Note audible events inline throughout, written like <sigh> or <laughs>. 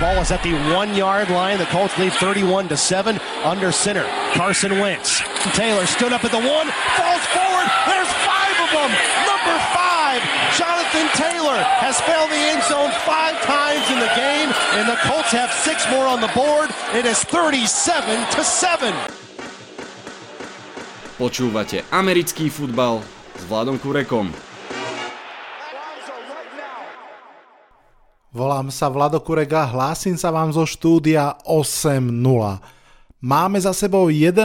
ball is at the one yard line. The Colts lead 31 to 7 under center. Carson Wentz. Taylor stood up at the one, falls forward. There's five of them. Number five, Jonathan Taylor has failed the end zone five times in the game, and the Colts have six more on the board. It is 37 to 7. Počúvate americký futbal s Vladom Kurekom. Volám sa Vlado Kurega, hlásim sa vám zo štúdia 8.0. Máme za sebou 11.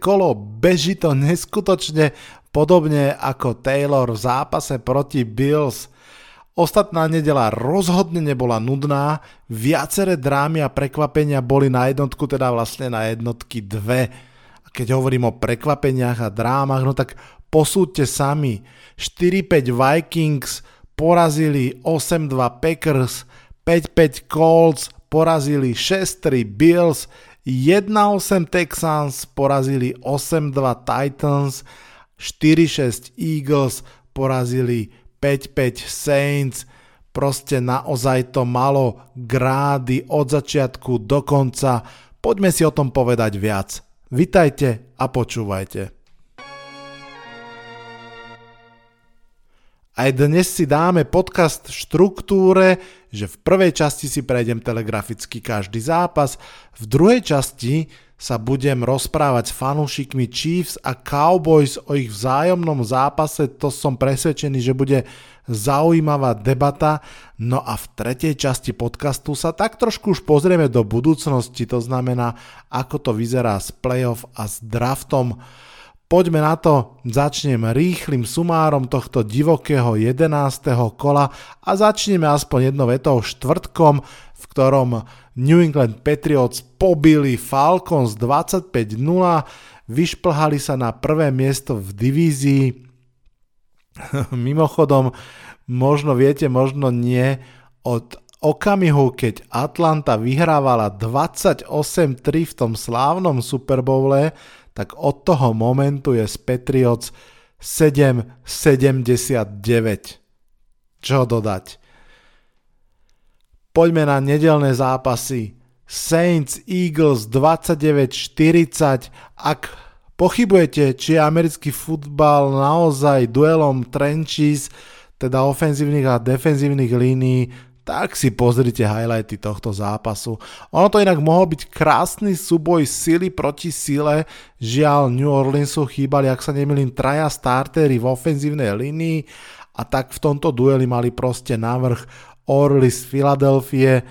kolo, beží to neskutočne podobne ako Taylor v zápase proti Bills. Ostatná nedela rozhodne nebola nudná, viaceré drámy a prekvapenia boli na jednotku, teda vlastne na jednotky dve. A keď hovorím o prekvapeniach a drámach, no tak posúďte sami. 4-5 Vikings, porazili 8-2 Packers, 5-5 Colts, porazili 6-3 Bills, 1-8 Texans, porazili 8-2 Titans, 4-6 Eagles, porazili 5-5 Saints, proste naozaj to malo grády od začiatku do konca. Poďme si o tom povedať viac. Vitajte a počúvajte. Aj dnes si dáme podcast v štruktúre, že v prvej časti si prejdem telegraficky každý zápas, v druhej časti sa budem rozprávať s fanúšikmi Chiefs a Cowboys o ich vzájomnom zápase, to som presvedčený, že bude zaujímavá debata. No a v tretej časti podcastu sa tak trošku už pozrieme do budúcnosti, to znamená, ako to vyzerá s playoff a s draftom. Poďme na to, začnem rýchlým sumárom tohto divokého 11. kola a začneme aspoň jednou vetou štvrtkom, v ktorom New England Patriots pobili Falcons 25-0, vyšplhali sa na prvé miesto v divízii. <laughs> Mimochodom, možno viete, možno nie, od okamihu, keď Atlanta vyhrávala 28-3 v tom slávnom Super Bowle, tak od toho momentu je z Patriots 7,79. Čo dodať? Poďme na nedelné zápasy. Saints Eagles 29-40. Ak pochybujete, či je americký futbal naozaj duelom trenches, teda ofenzívnych a defenzívnych línií, tak si pozrite highlighty tohto zápasu. Ono to inak mohol byť krásny súboj sily proti sile, žiaľ New Orleansu chýbali, ak sa nemýlim, traja startery v ofenzívnej linii a tak v tomto dueli mali proste návrh Orly z Filadelfie.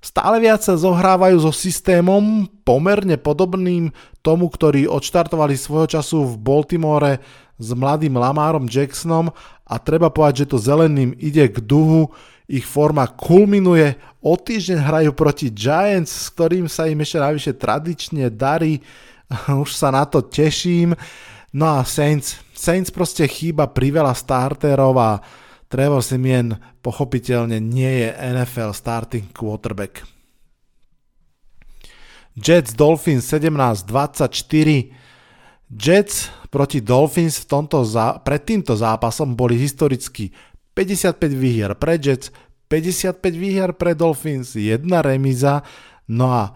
Stále viac sa zohrávajú so systémom pomerne podobným tomu, ktorý odštartovali svojho času v Baltimore s mladým Lamárom Jacksonom a treba povedať, že to zeleným ide k duhu, ich forma kulminuje, o týždeň hrajú proti Giants, s ktorým sa im ešte najvyššie tradične darí, <laughs> už sa na to teším. No a Saints, Saints proste chýba priveľa starterov a Trevor Simien pochopiteľne nie je NFL starting quarterback. Jets Dolphins 17-24 Jets proti Dolphins v tomto zá- pred týmto zápasom boli historicky 55 výhier pre Jets, 55 výhier pre Dolphins, jedna remiza, no a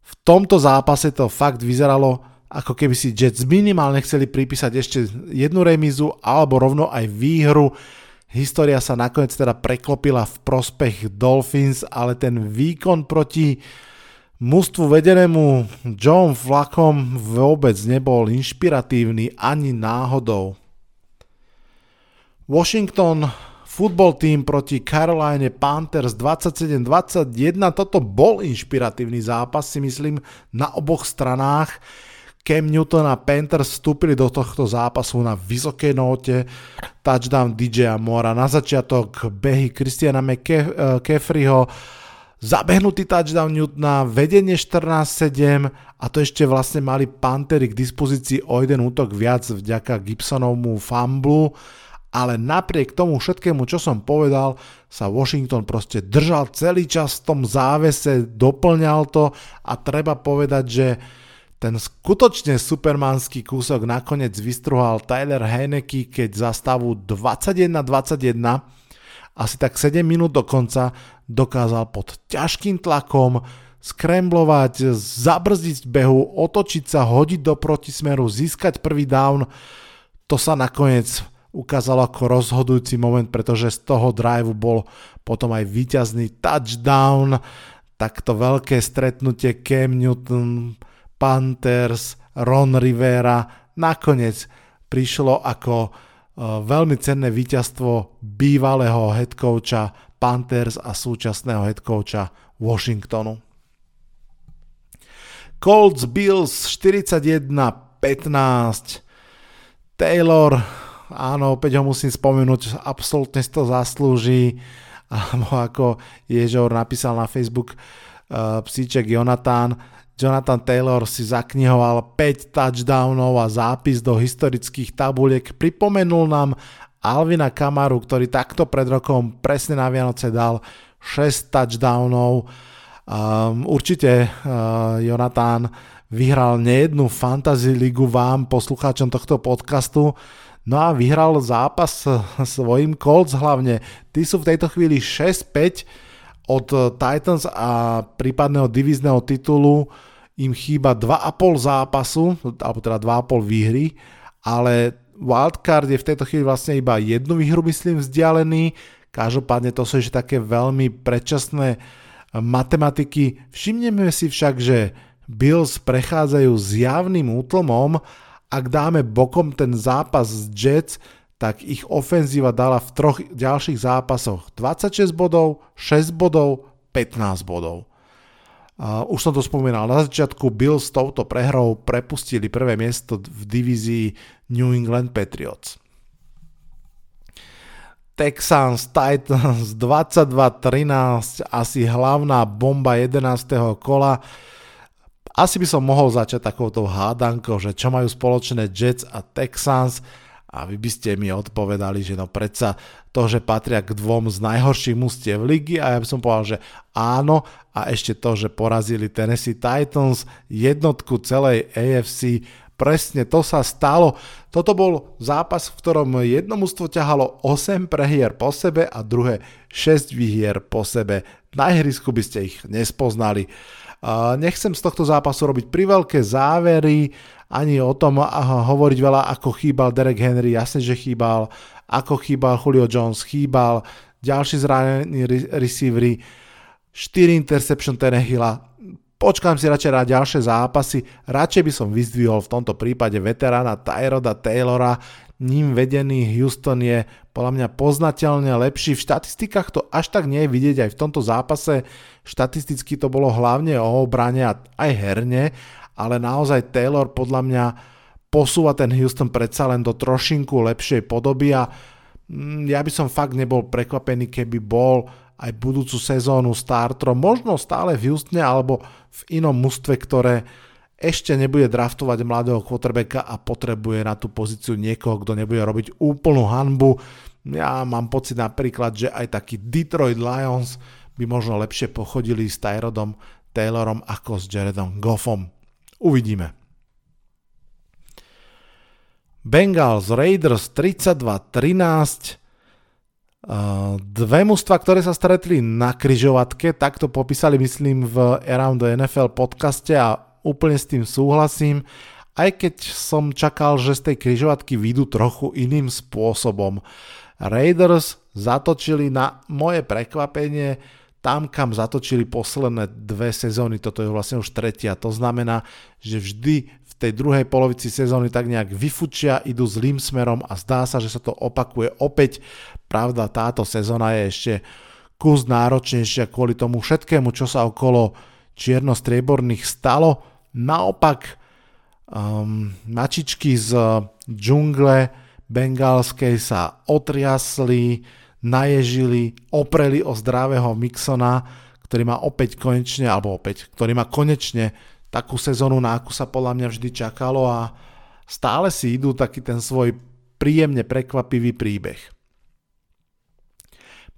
v tomto zápase to fakt vyzeralo, ako keby si Jets minimálne chceli pripísať ešte jednu remizu alebo rovno aj výhru. História sa nakoniec teda preklopila v prospech Dolphins, ale ten výkon proti mužstvu vedenému John Flackom vôbec nebol inšpiratívny ani náhodou. Washington Football team proti Caroline Panthers 27-21. Toto bol inšpiratívny zápas, si myslím, na oboch stranách. Cam Newton a Panthers vstúpili do tohto zápasu na vysokej note. Touchdown DJ Mora na začiatok, behy Christiana McCaffreyho, zabehnutý touchdown Newtona, vedenie 14-7 a to ešte vlastne mali Panthery k dispozícii o jeden útok viac vďaka Gibsonovmu fumblu ale napriek tomu všetkému, čo som povedal, sa Washington proste držal celý čas v tom závese, doplňal to a treba povedať, že ten skutočne supermanský kúsok nakoniec vystruhal Tyler Heineke, keď za stavu 21-21 asi tak 7 minút do konca dokázal pod ťažkým tlakom skremblovať, zabrzdiť behu, otočiť sa, hodiť do protismeru, získať prvý down. To sa nakoniec ukázalo ako rozhodujúci moment, pretože z toho driveu bol potom aj víťazný touchdown. Takto veľké stretnutie Cam Newton, Panthers, Ron Rivera nakoniec prišlo ako e, veľmi cenné víťazstvo bývalého headcoacha Panthers a súčasného headcoacha Washingtonu. Colts Bills 41-15. Taylor, áno, opäť ho musím spomenúť, absolútne si to zaslúži. <laughs> Alebo ako Ježor napísal na Facebook uh, psíček Jonathan, Jonathan Taylor si zaknihoval 5 touchdownov a zápis do historických tabuliek. Pripomenul nám Alvina Kamaru, ktorý takto pred rokom presne na Vianoce dal 6 touchdownov. Um, určite uh, Jonathan vyhral nejednú fantasy ligu vám, poslucháčom tohto podcastu. No a vyhral zápas svojim Colts hlavne. Tí sú v tejto chvíli 6-5 od Titans a prípadného divízneho titulu im chýba 2,5 zápasu, alebo teda 2,5 výhry, ale wildcard je v tejto chvíli vlastne iba jednu výhru, myslím, vzdialený. Každopádne to sú ešte také veľmi predčasné matematiky. Všimneme si však, že Bills prechádzajú s javným útlmom. Ak dáme bokom ten zápas s Jets, tak ich ofenzíva dala v troch ďalších zápasoch 26 bodov, 6 bodov, 15 bodov. Uh, už som to spomínal na začiatku, Bills s touto prehrou prepustili prvé miesto v divízii New England Patriots. Texans Titans 22-13, asi hlavná bomba 11. kola. Asi by som mohol začať takouto hádankou, že čo majú spoločné Jets a Texans a vy by ste mi odpovedali, že no predsa to, že patria k dvom z najhorších mústiev ligy a ja by som povedal, že áno a ešte to, že porazili Tennessee Titans, jednotku celej AFC, presne to sa stalo. Toto bol zápas, v ktorom jedno mústvo ťahalo 8 prehier po sebe a druhé 6 výhier po sebe. Na ihrisku by ste ich nespoznali. Nechcem z tohto zápasu robiť priveľké závery, ani o tom hovoriť veľa, ako chýbal Derek Henry, jasne, že chýbal, ako chýbal Julio Jones, chýbal, ďalší zranení receivery, 4 interception Tenehilla, počkám si radšej na ďalšie zápasy, radšej by som vyzdvihol v tomto prípade veterána Tyroda Taylora, ním vedený Houston je podľa mňa poznateľne lepší. V štatistikách to až tak nie je vidieť aj v tomto zápase. Štatisticky to bolo hlavne o obrane a aj herne, ale naozaj Taylor podľa mňa posúva ten Houston predsa len do trošinku lepšej podoby a mm, ja by som fakt nebol prekvapený, keby bol aj budúcu sezónu startrom, možno stále v Houstone alebo v inom mústve, ktoré ešte nebude draftovať mladého quarterbacka a potrebuje na tú pozíciu niekoho, kto nebude robiť úplnú hanbu. Ja mám pocit napríklad, že aj taký Detroit Lions by možno lepšie pochodili s Tyrodom Taylorom ako s Jaredom Goffom. Uvidíme. Bengals Raiders 32-13 Dve mužstva, ktoré sa stretli na kryžovatke, tak to popísali myslím v Around the NFL podcaste a úplne s tým súhlasím, aj keď som čakal, že z tej kryžovatky vyjdú trochu iným spôsobom. Raiders zatočili na moje prekvapenie tam, kam zatočili posledné dve sezóny, toto je vlastne už tretia. To znamená, že vždy v tej druhej polovici sezóny tak nejak vyfučia, idú zlým smerom a zdá sa, že sa to opakuje opäť. Pravda, táto sezóna je ešte kus náročnejšia kvôli tomu všetkému, čo sa okolo čierno-strieborných stalo. Naopak, um, mačičky z džungle bengalskej sa otriasli, naježili, opreli o zdravého Mixona, ktorý má opäť konečne, alebo opäť, ktorý má konečne takú sezónu, na akú sa podľa mňa vždy čakalo a stále si idú taký ten svoj príjemne prekvapivý príbeh.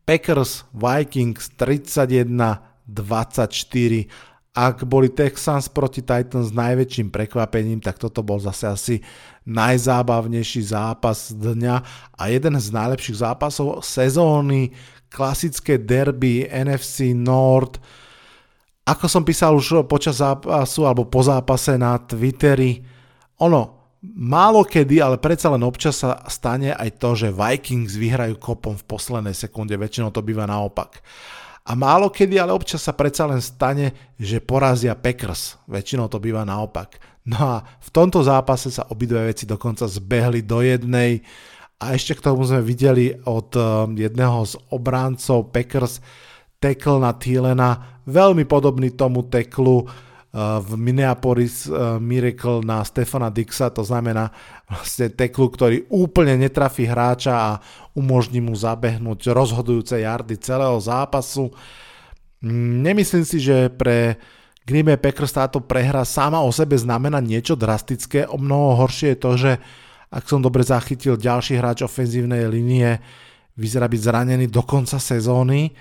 Packers Vikings 31 24 ak boli Texans proti Titans najväčším prekvapením, tak toto bol zase asi najzábavnejší zápas dňa a jeden z najlepších zápasov sezóny. klasické derby NFC North. Ako som písal už počas zápasu alebo po zápase na Twitteri, ono, málo kedy, ale predsa len občas sa stane aj to, že Vikings vyhrajú kopom v poslednej sekunde, väčšinou to býva naopak. A málo kedy, ale občas sa predsa len stane, že porazia Packers. Väčšinou to býva naopak. No a v tomto zápase sa obidve veci dokonca zbehli do jednej. A ešte k tomu sme videli od um, jedného z obráncov Packers tekl na Thielena, veľmi podobný tomu teklu, v Minneapolis eh, Miracle na Stefana Dixa, to znamená vlastne teklu, ktorý úplne netrafí hráča a umožní mu zabehnúť rozhodujúce jardy celého zápasu. Mm, nemyslím si, že pre Green Bay Packers táto prehra sama o sebe znamená niečo drastické. O mnoho horšie je to, že ak som dobre zachytil, ďalší hráč ofenzívnej linie vyzerá byť zranený do konca sezóny.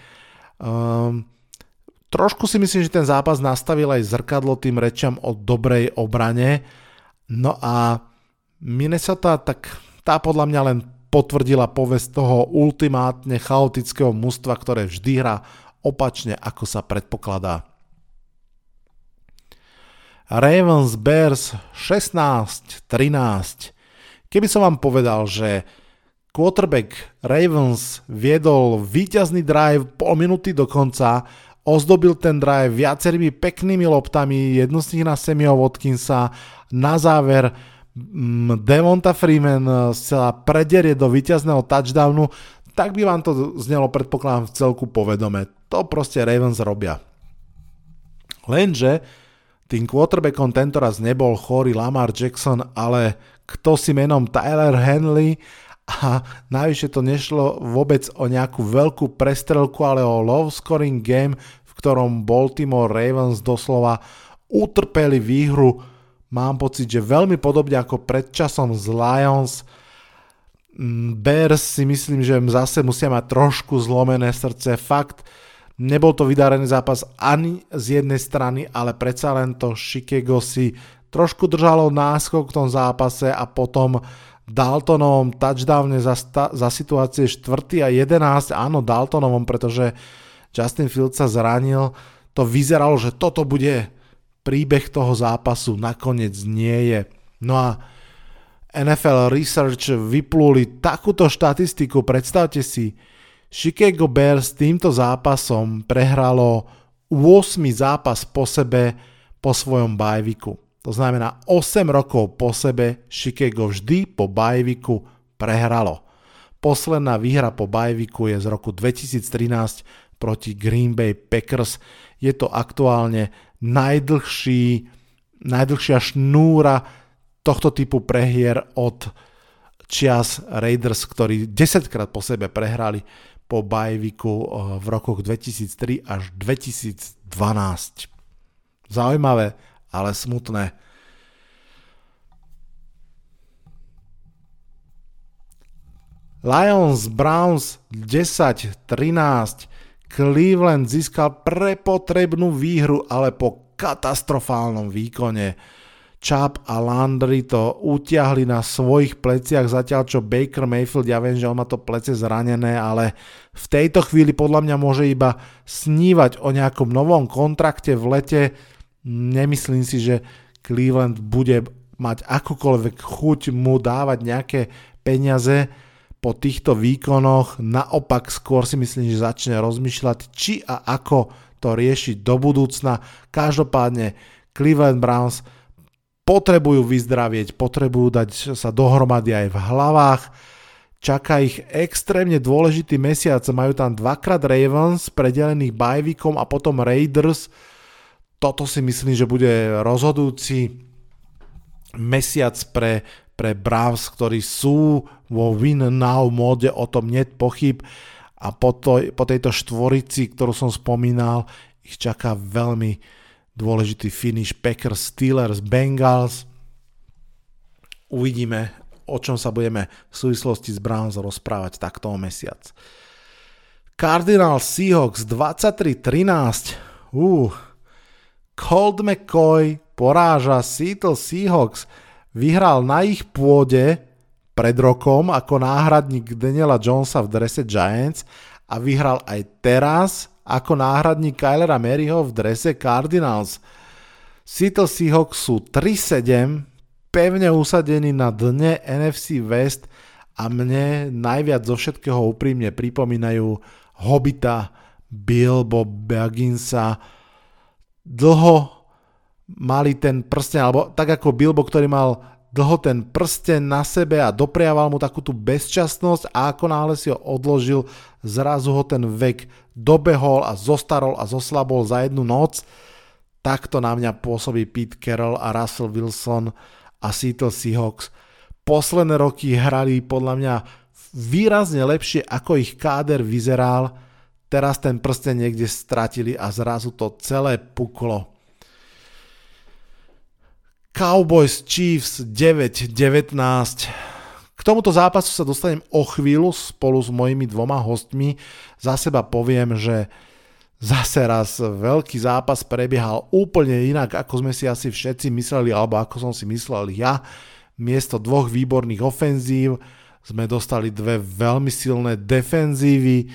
Um, Trošku si myslím, že ten zápas nastavil aj zrkadlo tým rečiam o dobrej obrane. No a Minnesota, tak tá podľa mňa len potvrdila povesť toho ultimátne chaotického mužstva, ktoré vždy hrá opačne, ako sa predpokladá. Ravens Bears 16-13. Keby som vám povedal, že quarterback Ravens viedol víťazný drive pol minúty do konca ozdobil ten drive viacerými peknými loptami, jednu z nich na Semio Watkinsa, na záver mm, Devonta Freeman e, sa prederie do víťazného touchdownu, tak by vám to znelo predpokladám v celku povedome. To proste Ravens robia. Lenže tým quarterbackom tentoraz nebol chorý Lamar Jackson, ale kto si menom Tyler Henley a najvyššie to nešlo vôbec o nejakú veľkú prestrelku, ale o low scoring game, v ktorom Baltimore Ravens doslova utrpeli výhru. Mám pocit, že veľmi podobne ako predčasom z Lions. Mm, Bears si myslím, že zase musia mať trošku zlomené srdce. Fakt, nebol to vydarený zápas ani z jednej strany, ale predsa len to Chicago si trošku držalo náskok v tom zápase a potom Daltonovom touchdowne za, sta- za situácie 4. a 11, áno Daltonovom, pretože Justin Fields sa zranil, to vyzeralo, že toto bude príbeh toho zápasu, nakoniec nie je. No a NFL Research vypluli takúto štatistiku, predstavte si, Chicago Bears týmto zápasom prehralo 8 zápas po sebe po svojom bajviku. To znamená 8 rokov po sebe Chicago vždy po bajviku prehralo. Posledná výhra po bajviku je z roku 2013 proti Green Bay Packers. Je to aktuálne najdlhší, najdlhšia šnúra tohto typu prehier od čias Raiders, ktorí 10 krát po sebe prehrali po bajviku eh, v rokoch 2003 až 2012. Zaujímavé, ale smutné. Lions Browns 10-13. Cleveland získal prepotrebnú výhru, ale po katastrofálnom výkone. Chubb a Landry to utiahli na svojich pleciach, zatiaľ čo Baker Mayfield, ja viem, že on má to plece zranené, ale v tejto chvíli podľa mňa môže iba snívať o nejakom novom kontrakte v lete, Nemyslím si, že Cleveland bude mať akúkoľvek chuť mu dávať nejaké peniaze po týchto výkonoch. Naopak skôr si myslím, že začne rozmýšľať, či a ako to riešiť do budúcna. Každopádne Cleveland Browns potrebujú vyzdravieť, potrebujú dať sa dohromady aj v hlavách. Čaká ich extrémne dôležitý mesiac. Majú tam dvakrát Ravens predelených bajvikom a potom Raiders, toto si myslím, že bude rozhodujúci mesiac pre, pre Browns, ktorí sú vo win now móde, o tom net pochyb a po, to, po tejto štvorici, ktorú som spomínal, ich čaká veľmi dôležitý finish Packers, Steelers, Bengals. Uvidíme, o čom sa budeme v súvislosti s Browns rozprávať takto o mesiac. Cardinal Seahawks 23-13. Uh, Colt McCoy poráža Seattle Seahawks, vyhral na ich pôde pred rokom ako náhradník Daniela Jonesa v drese Giants a vyhral aj teraz ako náhradník Kylera Maryho v drese Cardinals. Seattle Seahawks sú 3-7, pevne usadení na dne NFC West a mne najviac zo všetkého úprimne pripomínajú Hobita, Bilbo Bagginsa. Dlho mali ten prsten, alebo tak ako Bilbo, ktorý mal dlho ten prsten na sebe a dopriaval mu takú tú bezčasnosť a ako náhle si ho odložil, zrazu ho ten vek dobehol a zostarol a zoslabol za jednu noc. Takto na mňa pôsobí Pete Carroll a Russell Wilson a Seattle Seahawks. Posledné roky hrali podľa mňa výrazne lepšie, ako ich káder vyzeral. Teraz ten prsten niekde stratili a zrazu to celé puklo. Cowboys Chiefs 9-19. K tomuto zápasu sa dostanem o chvíľu spolu s mojimi dvoma hostmi. Za seba poviem, že zase raz veľký zápas prebiehal úplne inak, ako sme si asi všetci mysleli, alebo ako som si myslel ja. Miesto dvoch výborných ofenzív sme dostali dve veľmi silné defenzívy,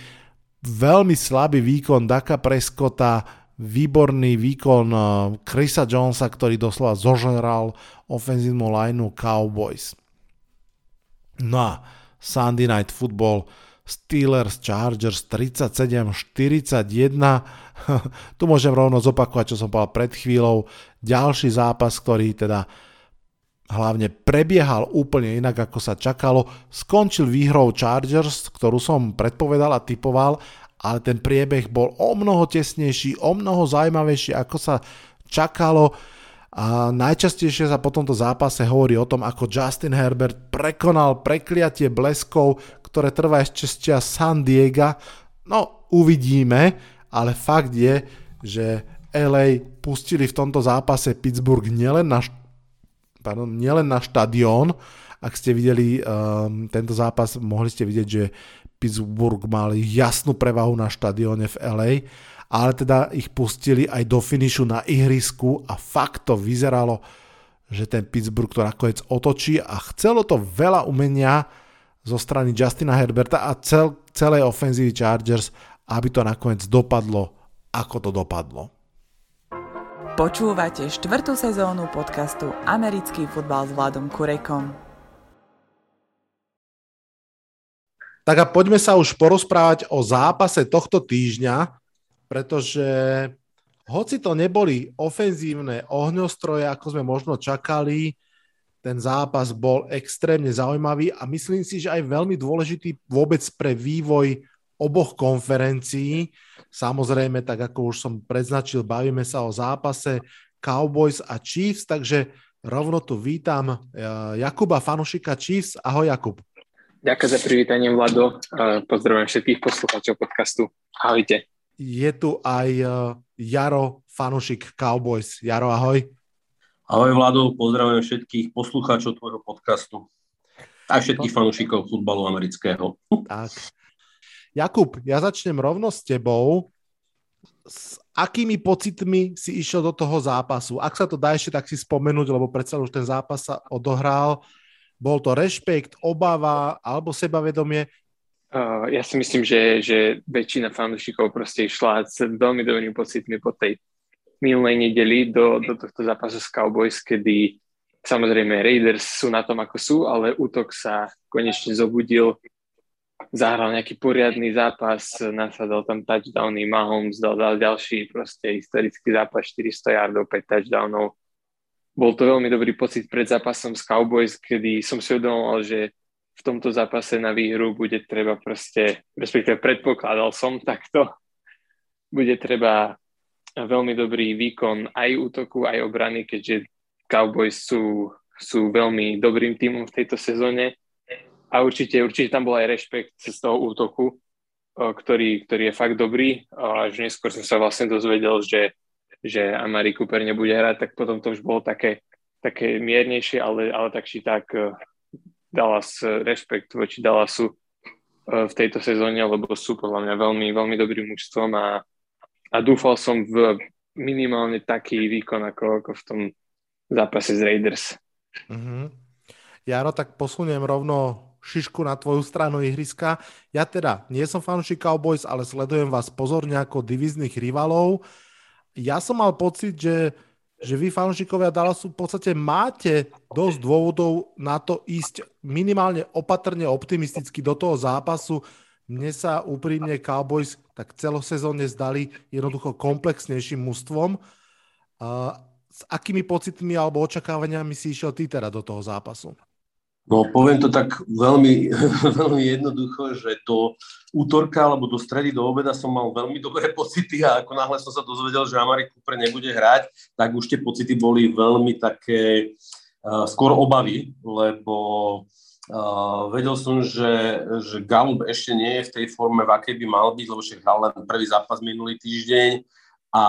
veľmi slabý výkon Daka Prescotta, výborný výkon eh, Chrisa Jonesa, ktorý doslova zožeral ofenzívnu lineu Cowboys. No a Sunday Night Football Steelers Chargers 37-41. <laughs> tu môžem rovno zopakovať, čo som povedal pred chvíľou. Ďalší zápas, ktorý teda hlavne prebiehal úplne inak, ako sa čakalo. Skončil výhrou Chargers, ktorú som predpovedal a typoval ale ten priebeh bol o mnoho tesnejší, o mnoho zaujímavejší, ako sa čakalo. A najčastejšie sa po tomto zápase hovorí o tom, ako Justin Herbert prekonal prekliatie bleskov, ktoré trvá ešte z čas San Diego. No, uvidíme, ale fakt je, že LA pustili v tomto zápase Pittsburgh nielen na, pardon, nielen na štadión, ak ste videli um, tento zápas, mohli ste vidieť, že Pittsburgh mali jasnú prevahu na štadióne v LA, ale teda ich pustili aj do finišu na ihrisku a fakt to vyzeralo, že ten Pittsburgh to nakoniec otočí a chcelo to veľa umenia zo strany Justina Herberta a cel, celej ofenzívy Chargers, aby to nakoniec dopadlo, ako to dopadlo. Počúvate štvrtú sezónu podcastu Americký futbal s Vladom Kurekom. Tak a poďme sa už porozprávať o zápase tohto týždňa, pretože hoci to neboli ofenzívne ohňostroje, ako sme možno čakali, ten zápas bol extrémne zaujímavý a myslím si, že aj veľmi dôležitý vôbec pre vývoj oboch konferencií. Samozrejme, tak ako už som predznačil, bavíme sa o zápase Cowboys a Chiefs, takže rovno tu vítam eh, Jakuba Fanušika Chiefs. Ahoj Jakub. Ďakujem za privítanie, Vlado. Pozdravujem všetkých poslucháčov podcastu. Ahojte. Je tu aj e, Jaro, fanušik Cowboys. Jaro, ahoj. Ahoj, Vlado. Pozdravujem všetkých poslucháčov tvojho podcastu. A všetkých fanúšikov futbalu amerického. Tak. Jakub, ja začnem rovno s tebou. S akými pocitmi si išiel do toho zápasu? Ak sa to dá ešte tak si spomenúť, lebo predsa už ten zápas sa odohral. Bol to rešpekt, obava alebo sebavedomie? Uh, ja si myslím, že, že väčšina fanúšikov proste išla s veľmi dobrými pocitmi po tej minulej nedeli do, do tohto zápasu s Cowboys, kedy samozrejme Raiders sú na tom, ako sú, ale útok sa konečne zobudil, zahral nejaký poriadny zápas, nasadal tam touchdowny, Mahomes dal, dal ďalší proste historický zápas, 400 yardov, 5 touchdownov. Bol to veľmi dobrý pocit pred zápasom s Cowboys, kedy som si uvedomoval, že v tomto zápase na výhru bude treba proste, respektíve predpokladal som <laughs> takto, bude treba veľmi dobrý výkon aj útoku, aj obrany, keďže Cowboys sú, sú veľmi dobrým tímom v tejto sezóne a určite, určite tam bol aj rešpekt z toho útoku, ktorý, ktorý je fakt dobrý. Až neskôr som sa vlastne dozvedel, že že Amari Cooper nebude hrať, tak potom to už bolo také, také miernejšie, ale, ale tak či tak uh, Dallas uh, rešpekt voči Dallasu v tejto sezóne, lebo sú podľa mňa veľmi, veľmi dobrým mužstvom a, a dúfal som v minimálne taký výkon ako, ako v tom zápase z Raiders. Mm-hmm. Jaro, tak posuniem rovno šišku na tvoju stranu ihriska. Ja teda nie som fanúšik Cowboys, ale sledujem vás pozorne ako divizných rivalov. Ja som mal pocit, že, že vy fanúšikovia Dallasu v podstate máte dosť dôvodov na to ísť minimálne opatrne optimisticky do toho zápasu. Mne sa úprimne Cowboys tak celosezónne zdali jednoducho komplexnejším mužstvom. Uh, s akými pocitmi alebo očakávaniami si išiel ty teda do toho zápasu? No, poviem to tak veľmi, <laughs> veľmi jednoducho, že do útorka alebo do stredy, do obeda som mal veľmi dobré pocity a ako náhle som sa dozvedel, že Amari Cooper nebude hrať, tak už tie pocity boli veľmi také uh, skôr obavy, lebo uh, vedel som, že, že Gallup ešte nie je v tej forme, v akej by mal byť, lebo však hral len prvý zápas minulý týždeň a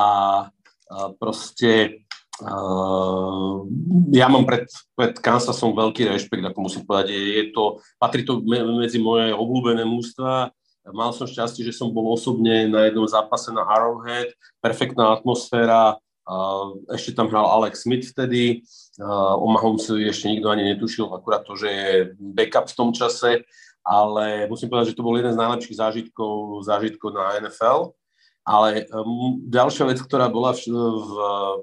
uh, proste Uh, ja mám pred, pred Kansasom veľký rešpekt, ako musím povedať. Je to, patrí to medzi moje obľúbené mústva. Mal som šťastie, že som bol osobne na jednom zápase na Arrowhead. Perfektná atmosféra. Uh, ešte tam hral Alex Smith vtedy. Uh, o Mahomcovi ešte nikto ani netušil, akurát to, že je backup v tom čase. Ale musím povedať, že to bol jeden z najlepších zážitkov, zážitkov na NFL. Ale um, ďalšia vec, ktorá bola v, v,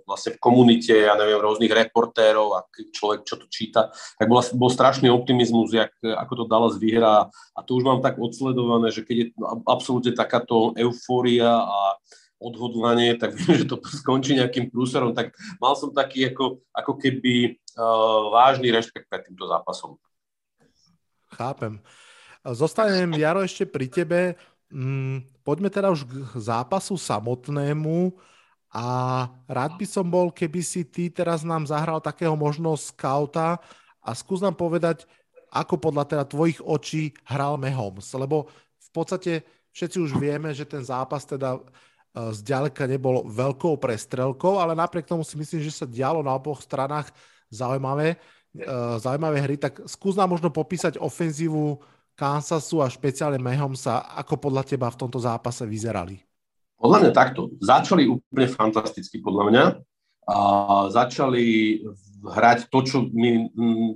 vlastne v komunite, ja neviem, rôznych reportérov a človek, čo to číta, tak bola, bol strašný optimizmus, jak, ako to Dallas vyhrá. A to už mám tak odsledované, že keď je absolútne takáto eufória a odhodlanie, tak viem, že to skončí nejakým prúserom, tak mal som taký ako, ako keby uh, vážny rešpekt pred týmto zápasom. Chápem. Zostanem, Jaro, ešte pri tebe. Mm, poďme teda už k zápasu samotnému a rád by som bol, keby si ty teraz nám zahral takého možno skauta a skús nám povedať, ako podľa teda tvojich očí hral Mahomes, lebo v podstate všetci už vieme, že ten zápas teda e, zďaleka nebol veľkou prestrelkou, ale napriek tomu si myslím, že sa dialo na oboch stranách zaujímavé, e, zaujímavé hry, tak skús nám možno popísať ofenzívu Kansasu a špeciálne sa ako podľa teba v tomto zápase vyzerali? Podľa mňa takto. Začali úplne fantasticky, podľa mňa. A začali hrať to, čo my,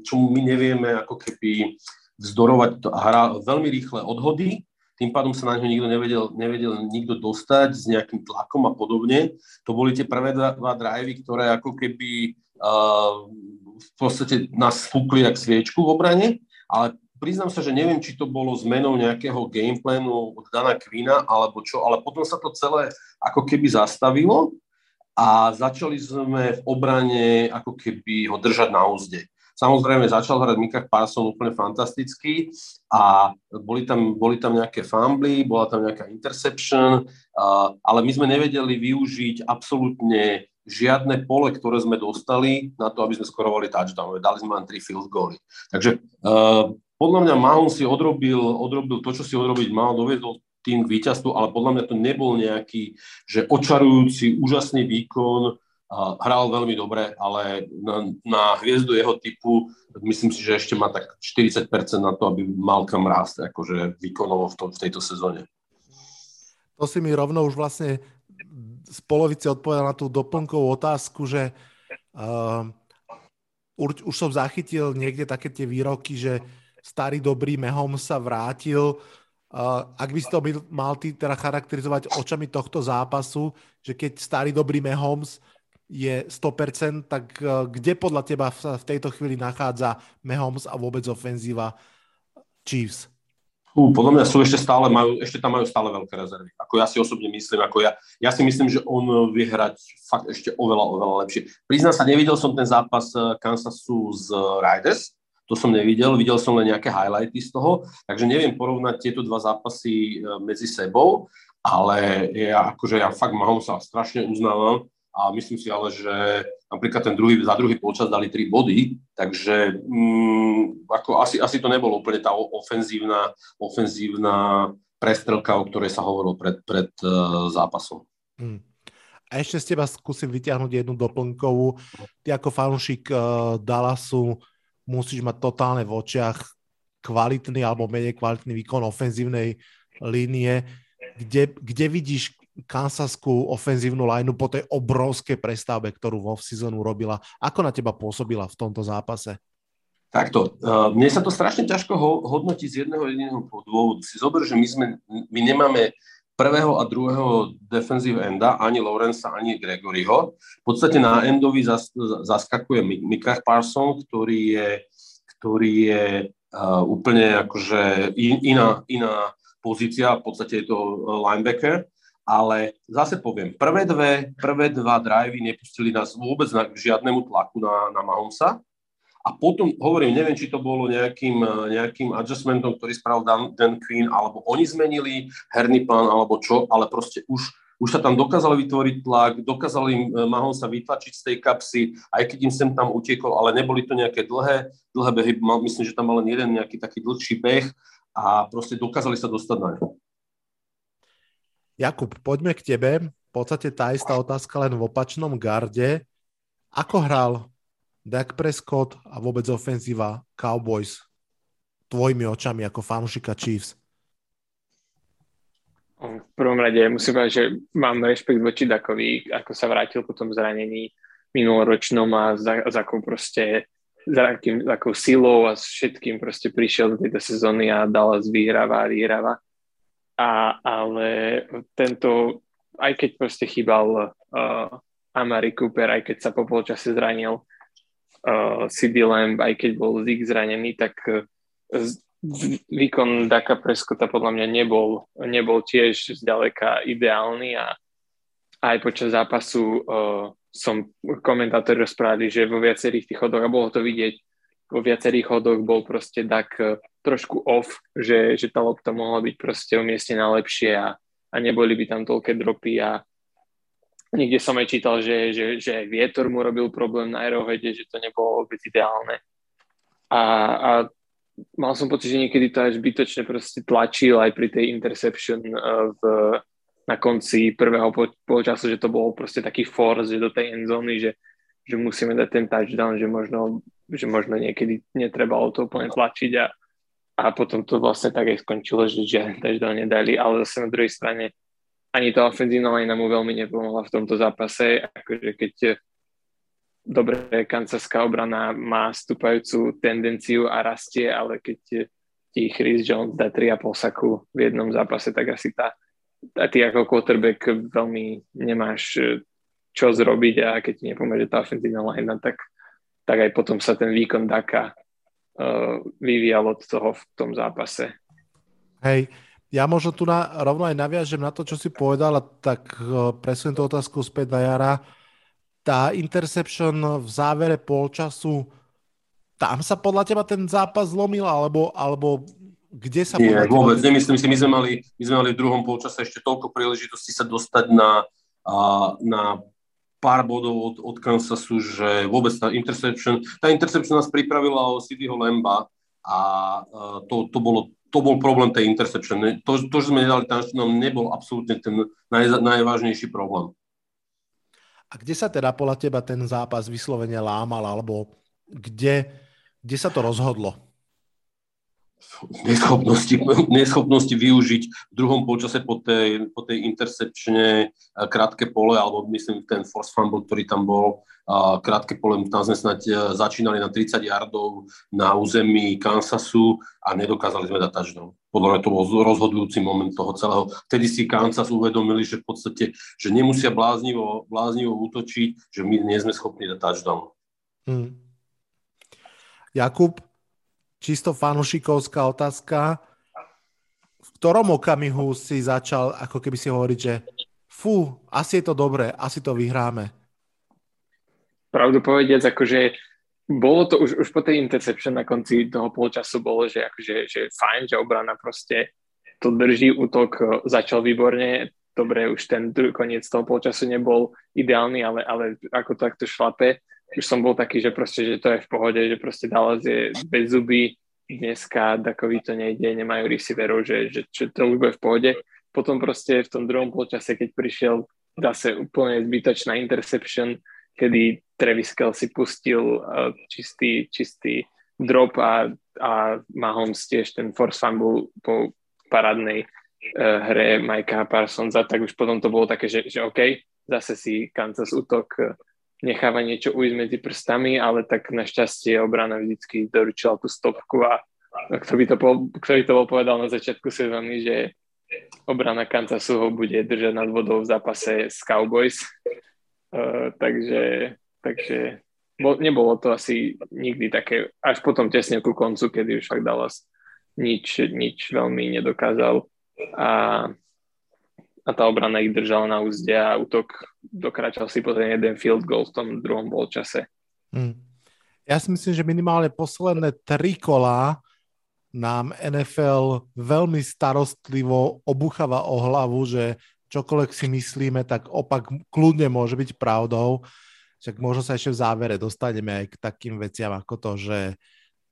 čo my nevieme ako keby vzdorovať. Hra veľmi rýchle odhody, tým pádom sa na ňo nikto nevedel, nevedel nikto dostať s nejakým tlakom a podobne. To boli tie prvé dva, dva drivey, ktoré ako keby uh, v podstate nás spúkli jak sviečku v obrane, ale priznám sa, že neviem, či to bolo zmenou nejakého gameplanu od Dana Quina alebo čo, ale potom sa to celé ako keby zastavilo a začali sme v obrane ako keby ho držať na úzde. Samozrejme, začal hrať Mika Parson úplne fantasticky a boli tam, boli tam nejaké fumbly, bola tam nejaká interception, uh, ale my sme nevedeli využiť absolútne žiadne pole, ktoré sme dostali na to, aby sme skorovali touchdown. Dali sme len tri field goally. Takže uh, podľa mňa Mahon si odrobil, odrobil to, čo si odrobiť mal, dovedol tým k víťazstvu, ale podľa mňa to nebol nejaký, že očarujúci, úžasný výkon, hral veľmi dobre, ale na, na hviezdu jeho typu myslím si, že ešte má tak 40% na to, aby mal kam rásť akože výkonovo v, to, v tejto sezóne. To si mi rovno už vlastne z polovice odpovedal na tú doplnkovú otázku, že uh, už, som zachytil niekde také tie výroky, že starý dobrý Mehom sa vrátil. Uh, ak by si to mal ty teda charakterizovať očami tohto zápasu, že keď starý dobrý Mahomes je 100%, tak uh, kde podľa teba v, v tejto chvíli nachádza Mahomes a vôbec ofenzíva Chiefs? Uh, podľa mňa sú ešte stále, majú, ešte tam majú stále veľké rezervy. Ako ja si osobne myslím, ako ja, ja si myslím, že on vie hrať fakt ešte oveľa, oveľa lepšie. Priznám sa, nevidel som ten zápas Kansasu z Riders, to som nevidel, videl som len nejaké highlighty z toho, takže neviem porovnať tieto dva zápasy e, medzi sebou, ale ja, akože ja fakt sa strašne uznávam a myslím si ale, že napríklad ten druhý, za druhý počas dali tri body, takže mm, ako asi, asi to nebolo úplne tá ofenzívna, ofenzívna prestrelka, o ktorej sa hovorilo pred, pred uh, zápasom. Hmm. A ešte z teba skúsim vyťahnuť jednu doplnkovú. Ty ako fanúšik uh, Dallasu musíš mať totálne v očiach kvalitný alebo menej kvalitný výkon ofenzívnej línie. Kde, kde vidíš kansaskú ofenzívnu lineu po tej obrovskej prestavbe, ktorú vo sezónu robila? Ako na teba pôsobila v tomto zápase? Takto, uh, mne sa to strašne ťažko ho, hodnotí z jedného jediného dôvodu. Si zober, že my, sme, my nemáme prvého a druhého defensive enda, ani Lorenza, ani Gregoryho. V podstate na endovi zas, zaskakuje Mika Parson, ktorý je, ktorý je uh, úplne akože in, iná, iná pozícia, v podstate je to linebacker ale zase poviem, prvé, dve, prvé dva drivey nepustili nás vôbec na, k žiadnemu tlaku na, na Mahomesa. A potom, hovorím, neviem, či to bolo nejakým, nejakým adjustmentom, ktorý spravil Dan, Dan Quinn, alebo oni zmenili herný plán, alebo čo, ale proste už, už sa tam dokázali vytvoriť tlak, dokázali im eh, Mahomesa vytlačiť z tej kapsy, aj keď im sem tam utiekol, ale neboli to nejaké dlhé, dlhé behy, myslím, že tam mal len jeden nejaký taký dlhší beh a proste dokázali sa dostať na ňu. Jakub, poďme k tebe. V podstate tá istá otázka len v opačnom garde. Ako hral Dak Prescott a vôbec ofenzíva Cowboys tvojimi očami ako fanúšika Chiefs? V prvom rade musím povedať, že mám rešpekt voči Dakovi, ako sa vrátil po tom zranení minuloročnom a za, za akou proste za akým, akou silou a všetkým proste prišiel do tejto sezóny a Dallas vyhráva a vyhráva a, ale tento, aj keď proste chýbal uh, Amari Cooper, aj keď sa po polčase zranil uh, CD Lamb, aj keď bol Zig zranený, tak uh, výkon Daka Preskota podľa mňa nebol, nebol tiež zďaleka ideálny a aj počas zápasu uh, som komentátori rozprávali, že vo viacerých tých chodoch, a bolo to vidieť, vo viacerých chodoch bol proste Dak trošku off, že, že tá lopta mohla byť proste umiestnená lepšie a, a neboli by tam toľké dropy a niekde som aj čítal, že, že, že vietor mu robil problém na aerohede, že to nebolo vôbec ideálne. A, a mal som pocit, že niekedy to až zbytočne proste tlačil aj pri tej interception uh, v, na konci prvého polčasu, že to bol proste taký force, že do tej endzóny, že, že musíme dať ten touchdown, že možno, že možno niekedy netrebalo to úplne tlačiť a, a potom to vlastne tak aj skončilo, že žiaden touchdown nedali, ale zase na druhej strane ani tá ofenzívna line mu veľmi nepomohla v tomto zápase, akože keď dobre, kancerská obrana má stúpajúcu tendenciu a rastie, ale keď ti Chris Jones dá 3,5 saku v jednom zápase, tak asi tá, a ty ako quarterback veľmi nemáš čo zrobiť a keď ti nepomôže tá ofenzívna line, tak, tak aj potom sa ten výkon Daka uh, vyvíjal od toho v tom zápase. Hej, ja možno tu na, rovno aj naviažem na to, čo si povedal, tak uh, presuniem tú otázku späť na Jara. Tá interception v závere polčasu, tam sa podľa teba ten zápas zlomil, alebo, alebo kde sa... Nie, vôbec, nemyslím si, my sme, mali, my sme mali v druhom polčase ešte toľko príležitostí sa dostať na, na pár bodov od, od Kansasu, že vôbec tá interception, tá interception nás pripravila o Cityho Lemba a uh, to, to, bolo, to bol problém tej interception. To, to že sme nedali touchdown, nebol absolútne ten naj, najvážnejší problém. A kde sa teda podľa teba ten zápas vyslovene lámal, alebo kde, kde sa to rozhodlo? Neschopnosti, neschopnosti využiť v druhom počase po tej, po tej intercepčne krátke pole, alebo myslím ten force fumble, ktorý tam bol, krátke pole, tam sme snať e, začínali na 30 yardov na území Kansasu a nedokázali sme dať touchdown. Podľa mňa to bol rozhodujúci moment toho celého. Vtedy si Kansas uvedomili, že v podstate, že nemusia bláznivo, bláznivo útočiť, že my nie sme schopní dať touchdown. Hmm. Jakub, čisto fanušikovská otázka. V ktorom okamihu si začal ako keby si hovoriť, že fú, asi je to dobré, asi to vyhráme? Pravdu povediac, akože bolo to už, už po tej interception na konci toho polčasu bolo, že, akože, že fajn, že obrana proste to drží, útok začal výborne, dobre, už ten koniec toho polčasu nebol ideálny, ale, ale ako takto šlape, už som bol taký, že proste, že to je v pohode, že proste Dallas je bez zuby, dneska Dakovi to nejde, nemajú receiverov, že, že, že to už bude v pohode. Potom proste v tom druhom polčase, keď prišiel zase úplne zbytočná interception, kedy Travis si pustil uh, čistý, čistý drop a, a Mahomes tiež ten force fumble po parádnej uh, hre Mikea Parsonsa, tak už potom to bolo také, že, že OK, zase si Kansas útok necháva niečo ujsť medzi prstami, ale tak našťastie obrana vždycky doručila tú stopku a kto by to, po, kto by to bol povedal na začiatku sezóny, že obrana Kansasu ho bude držať nad vodou v zápase s Cowboys. Uh, takže takže bol, nebolo to asi nikdy také, až potom tesne ku koncu, kedy už fakt Dallas nič, nič veľmi nedokázal a, a tá obrana ich držala na úzde a útok dokračal si potom jeden field goal v tom druhom čase. Hmm. Ja si myslím, že minimálne posledné tri kolá nám NFL veľmi starostlivo obucháva o hlavu, že čokoľvek si myslíme, tak opak kľudne môže byť pravdou. Však možno sa ešte v závere dostaneme aj k takým veciam ako to, že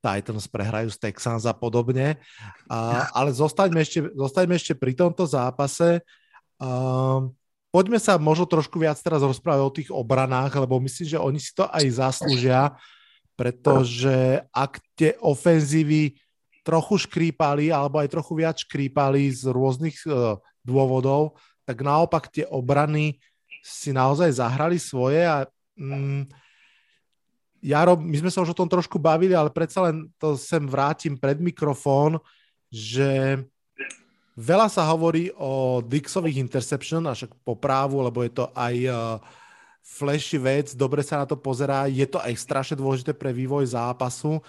Titans prehrajú z Texans a podobne. A, ale zostaňme ešte, zostaňme ešte pri tomto zápase. Um, poďme sa možno trošku viac teraz rozprávať o tých obranách, lebo myslím, že oni si to aj zaslúžia, pretože ak tie ofenzívy trochu škrípali, alebo aj trochu viac škrípali z rôznych uh, dôvodov, tak naopak tie obrany si naozaj zahrali svoje a mm, Jaro, my sme sa už o tom trošku bavili, ale predsa len to sem vrátim pred mikrofón, že veľa sa hovorí o Dixových interception, a však po právu, lebo je to aj uh, flashy vec, dobre sa na to pozerá, je to aj strašne dôležité pre vývoj zápasu,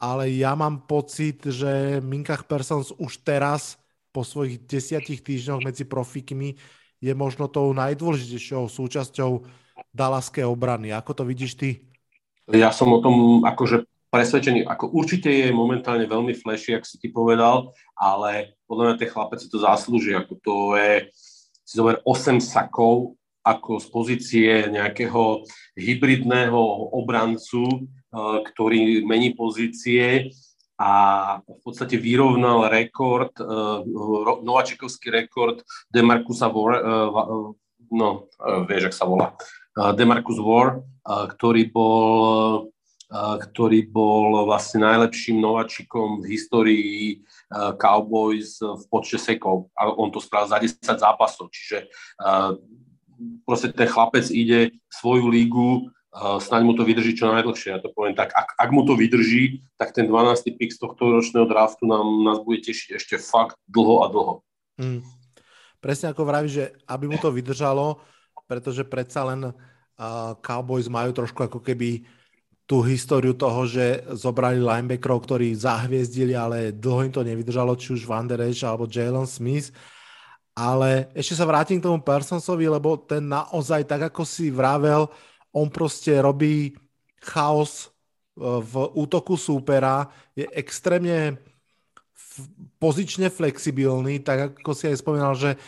ale ja mám pocit, že Minkach Persons už teraz po svojich desiatich týždňoch medzi profikmi je možno tou najdôležitejšou súčasťou Dalaskej obrany. Ako to vidíš ty? Ja som o tom akože presvedčený, ako určite je momentálne veľmi flashy, ak si ty povedal, ale podľa mňa tie chlapec si to zaslúži, ako to je, si zober 8 sakov ako z pozície nejakého hybridného obrancu, eh, ktorý mení pozície a v podstate vyrovnal rekord, eh, nováčikovský rekord Demarcusa Vor, eh, no, vieš, ak sa volá, Demarcus War, ktorý bol ktorý bol vlastne najlepším nováčikom v histórii Cowboys v počte sekov. A on to spravil za 10 zápasov. Čiže proste ten chlapec ide svoju lígu, snáď mu to vydrží čo najdlhšie. Ja to poviem tak, ak, ak mu to vydrží, tak ten 12. pick z tohto ročného draftu nám, nás bude tešiť ešte fakt dlho a dlho. Mm. Presne ako vraví, že aby mu to vydržalo, pretože predsa len uh, Cowboys majú trošku ako keby tú históriu toho, že zobrali linebackerov, ktorí zahviezdili, ale dlho im to nevydržalo, či už Van Der Esch alebo Jalen Smith. Ale ešte sa vrátim k tomu Personsovi, lebo ten naozaj, tak ako si vravel, on proste robí chaos v útoku súpera, je extrémne pozične flexibilný, tak ako si aj spomínal, že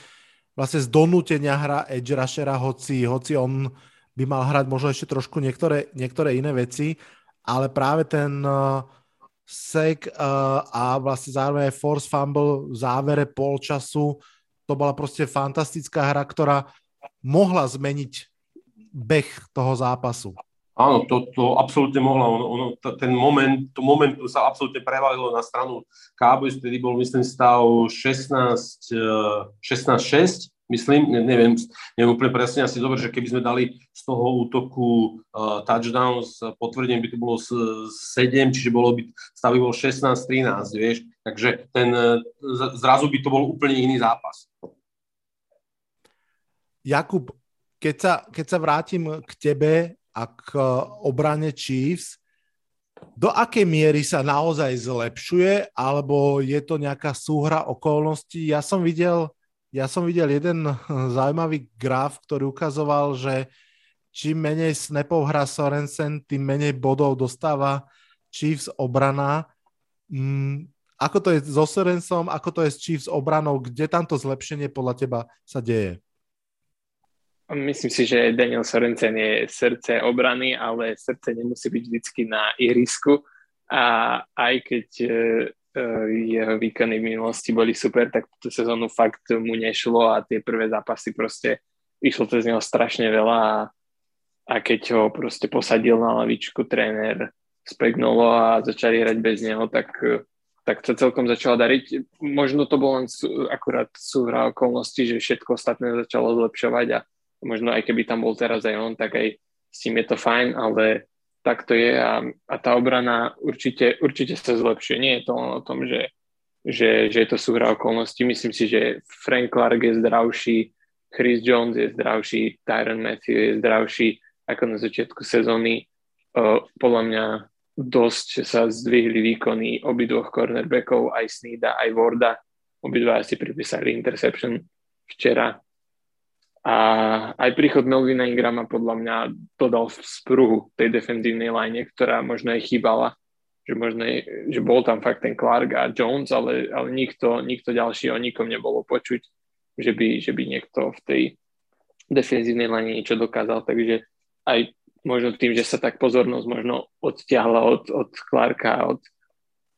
vlastne z donútenia hra edge rushera, hoci, hoci on by mal hrať možno ešte trošku niektoré, niektoré iné veci, ale práve ten uh, sek uh, a vlastne zároveň aj force fumble v závere polčasu, to bola proste fantastická hra, ktorá mohla zmeniť beh toho zápasu. Áno, to, to absolútne mohla. Ono, ono, ten moment, to momentum sa absolútne prevalilo na stranu Cowboys, vtedy bol, myslím, stav 16-6, myslím, ne, neviem, neviem úplne presne, asi dobre, že keby sme dali z toho útoku uh, touchdown s potvrdením, by to bolo 7, čiže bolo by, stav bol 16-13, vieš, takže ten, uh, zrazu by to bol úplne iný zápas. Jakub, keď sa, keď sa vrátim k tebe a k obrane Chiefs, do akej miery sa naozaj zlepšuje, alebo je to nejaká súhra okolností? Ja som videl ja som videl jeden zaujímavý graf, ktorý ukazoval, že čím menej snapov hrá Sorensen, tým menej bodov dostáva Chiefs obrana. Mm, ako to je so Sorensom, ako to je s Chiefs obranou, kde tamto zlepšenie podľa teba sa deje? Myslím si, že Daniel Sorensen je srdce obrany, ale srdce nemusí byť vždy na ihrisku. A aj keď Eh, jeho výkony v minulosti boli super, tak túto sezónu fakt mu nešlo a tie prvé zápasy proste išlo to z neho strašne veľa a, a keď ho proste posadil na lavičku tréner Spagnolo a začali hrať bez neho, tak, tak sa celkom začalo dariť. Možno to bol len sú, akurát súhra okolností, že všetko ostatné začalo zlepšovať a možno aj keby tam bol teraz aj on, tak aj s tým je to fajn, ale tak to je a, a tá obrana určite, určite sa zlepšuje. Nie je to len o tom, že, že, že je to súhra okolností. Myslím si, že Frank Clark je zdravší, Chris Jones je zdravší, Tyron Matthew je zdravší ako na začiatku sezóny. Uh, podľa mňa dosť sa zdvihli výkony obidvoch cornerbackov, aj Sneeda, aj Warda. Obidva si pripísali interception včera a aj príchod Melvina Ingrama podľa mňa dodal v spruhu tej defenzívnej line, ktorá možno aj chýbala, že, možno je, že bol tam fakt ten Clark a Jones, ale, ale nikto, nikto ďalší o nikom nebolo počuť, že by, že by niekto v tej defenzívnej line niečo dokázal, takže aj možno tým, že sa tak pozornosť možno odtiahla od, od Clarka, od,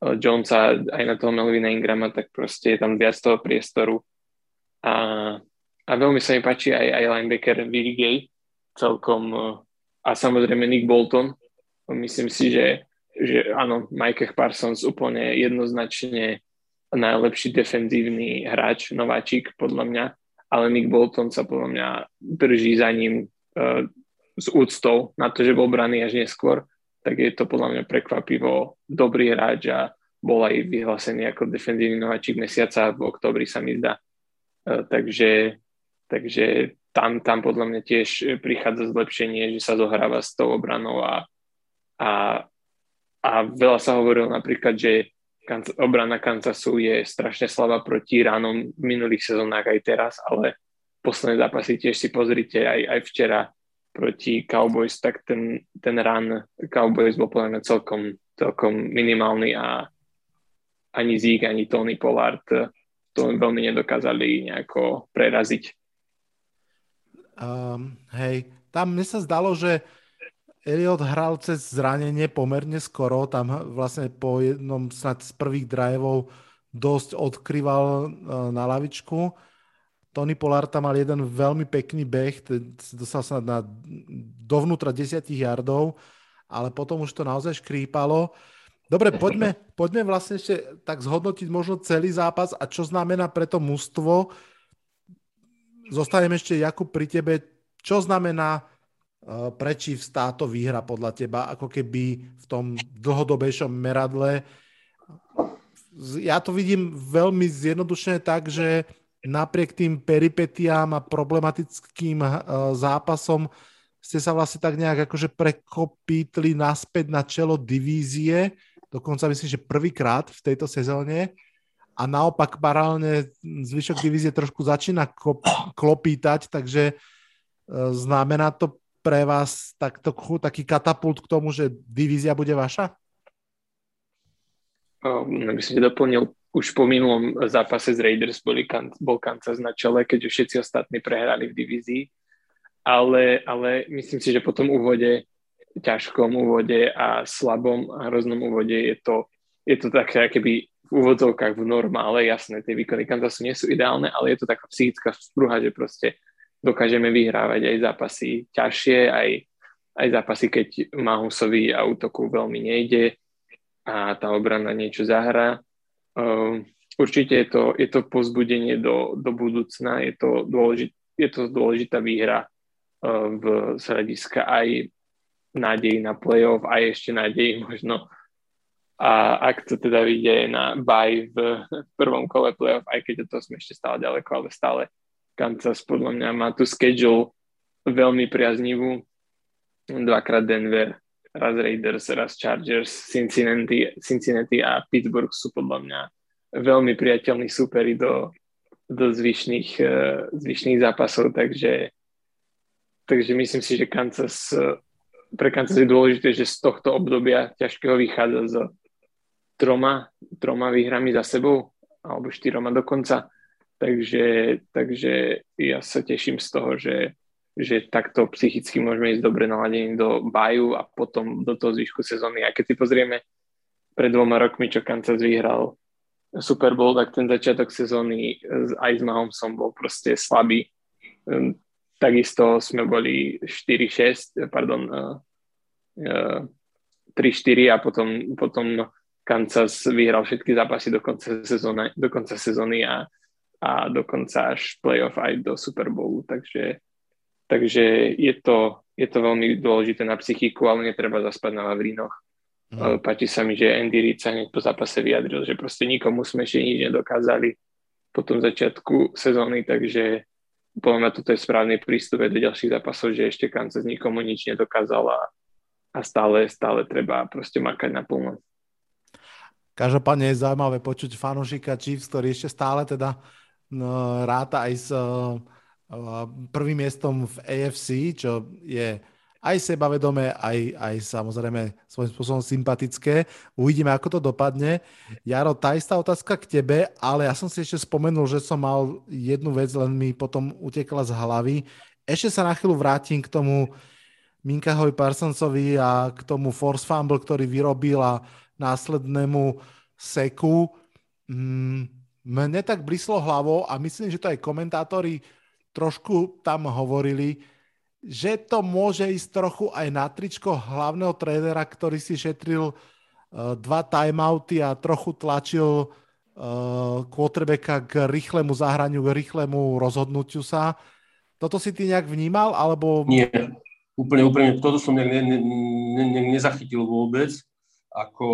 od Jonesa aj na toho Melvina Ingrama, tak proste je tam viac toho priestoru. A a veľmi sa mi páči aj, aj linebacker Willie Gay, celkom a samozrejme Nick Bolton. Myslím si, že, že áno, Mike Parsons úplne jednoznačne najlepší defenzívny hráč, nováčik podľa mňa, ale Nick Bolton sa podľa mňa drží za ním uh, s úctou na to, že bol braný až neskôr, tak je to podľa mňa prekvapivo dobrý hráč a bol aj vyhlásený ako defenzívny nováčik mesiaca v oktobri sa mi zdá. Uh, takže Takže tam, tam podľa mňa tiež prichádza zlepšenie, že sa zohráva s tou obranou a, a, a veľa sa hovorilo napríklad, že obrana Kansasu je strašne slabá proti ránom v minulých sezónach aj teraz, ale posledné zápasy tiež si pozrite aj, aj včera proti Cowboys, tak ten, ten run Cowboys bol podľa mňa celkom, celkom minimálny a ani Zeke, ani Tony Pollard to veľmi nedokázali nejako preraziť. Um, hej, tam mne sa zdalo, že Elliot hral cez zranenie pomerne skoro, tam vlastne po jednom snad z prvých driveov dosť odkryval uh, na lavičku. Tony Pollard tam mal jeden veľmi pekný beh, dostal sa na dovnútra 10 yardov, ale potom už to naozaj škrípalo. Dobre, poďme, <laughs> poďme vlastne ešte tak zhodnotiť možno celý zápas a čo znamená pre to mužstvo, zostanem ešte, Jakub, pri tebe. Čo znamená uh, pre táto výhra podľa teba, ako keby v tom dlhodobejšom meradle? Ja to vidím veľmi zjednodušene tak, že napriek tým peripetiám a problematickým uh, zápasom ste sa vlastne tak nejak akože prekopítli naspäť na čelo divízie, dokonca myslím, že prvýkrát v tejto sezóne a naopak paralelne zvyšok divízie trošku začína klopítať, takže e, znamená to pre vás takto, taký katapult k tomu, že divízia bude vaša? Um, by som doplnil, už po minulom zápase z Raiders boli, bol Kansas na čele, keď už všetci ostatní prehrali v divízii, ale, ale myslím si, že po tom úvode, ťažkom úvode a slabom a hroznom úvode je to, je to také, keby v úvodzovkách v normále, jasné, tie výkony Kansasu nie sú ideálne, ale je to taká psychická sprúha, že proste dokážeme vyhrávať aj zápasy ťažšie, aj, aj zápasy, keď Mahusovi a útoku veľmi nejde a tá obrana niečo zahrá. Um, určite je to, je to pozbudenie do, do budúcna, je to, dôležit, je to dôležitá výhra uh, v hľadiska aj nádej na playoff, aj ešte nádej možno a ak to teda vyjde na baj v prvom kole playoff, aj keď to sme ešte stále ďaleko, ale stále Kansas podľa mňa má tu schedule veľmi priaznivú. Dvakrát Denver, raz Raiders, raz Chargers, Cincinnati, Cincinnati a Pittsburgh sú podľa mňa veľmi priateľní súperi do, do zvyšných, uh, zvyšných zápasov, takže, takže myslím si, že Kansas, pre Kansas je dôležité, že z tohto obdobia ťažkého vychádza z troma, troma výhrami za sebou, alebo štyroma dokonca. Takže, takže ja sa teším z toho, že, že takto psychicky môžeme ísť dobre naladení do baju a potom do toho zvyšku sezóny. A keď si pozrieme pred dvoma rokmi, čo Kansas vyhral Super Bowl, tak ten začiatok sezóny aj s Mahomesom bol proste slabý. Hm, takisto sme boli 4-6, pardon, 3-4 a potom, potom Kansas vyhral všetky zápasy do konca sezóny, do konca sezóny a, a dokonca až playoff aj do Super Bowlu, takže, takže je, to, je to veľmi dôležité na psychiku, ale netreba zaspať na Vavrinoch. Mm. Páči sa mi, že Andy Reid sa hneď po zápase vyjadril, že proste nikomu sme ešte nič nedokázali po tom začiatku sezóny, takže podľa mňa toto je správny prístup do ďalších zápasov, že ešte Kansas nikomu nič nedokázal a, stále, stále treba proste makať naplno. Každopádne je zaujímavé počuť fanúšika Chiefs, ktorý ešte stále teda ráta aj s uh, prvým miestom v AFC, čo je aj sebavedomé, aj, aj samozrejme svojím spôsobom sympatické. Uvidíme, ako to dopadne. Jaro, tá istá otázka k tebe, ale ja som si ešte spomenul, že som mal jednu vec, len mi potom utekla z hlavy. Ešte sa na chvíľu vrátim k tomu Minkahovi Parsonsovi a k tomu force fumble, ktorý vyrobil a následnému seku. Mm, mne tak blíslo hlavou a myslím, že to aj komentátori trošku tam hovorili, že to môže ísť trochu aj na tričko hlavného trénera, ktorý si šetril uh, dva timeouty a trochu tlačil uh, quarterbacka k rýchlemu zahraniu, k rýchlemu rozhodnutiu sa. Toto si ty nejak vnímal, alebo... Nie, úplne, úplne, toto som nejak ne, ne, ne, nezachytil vôbec. Ako,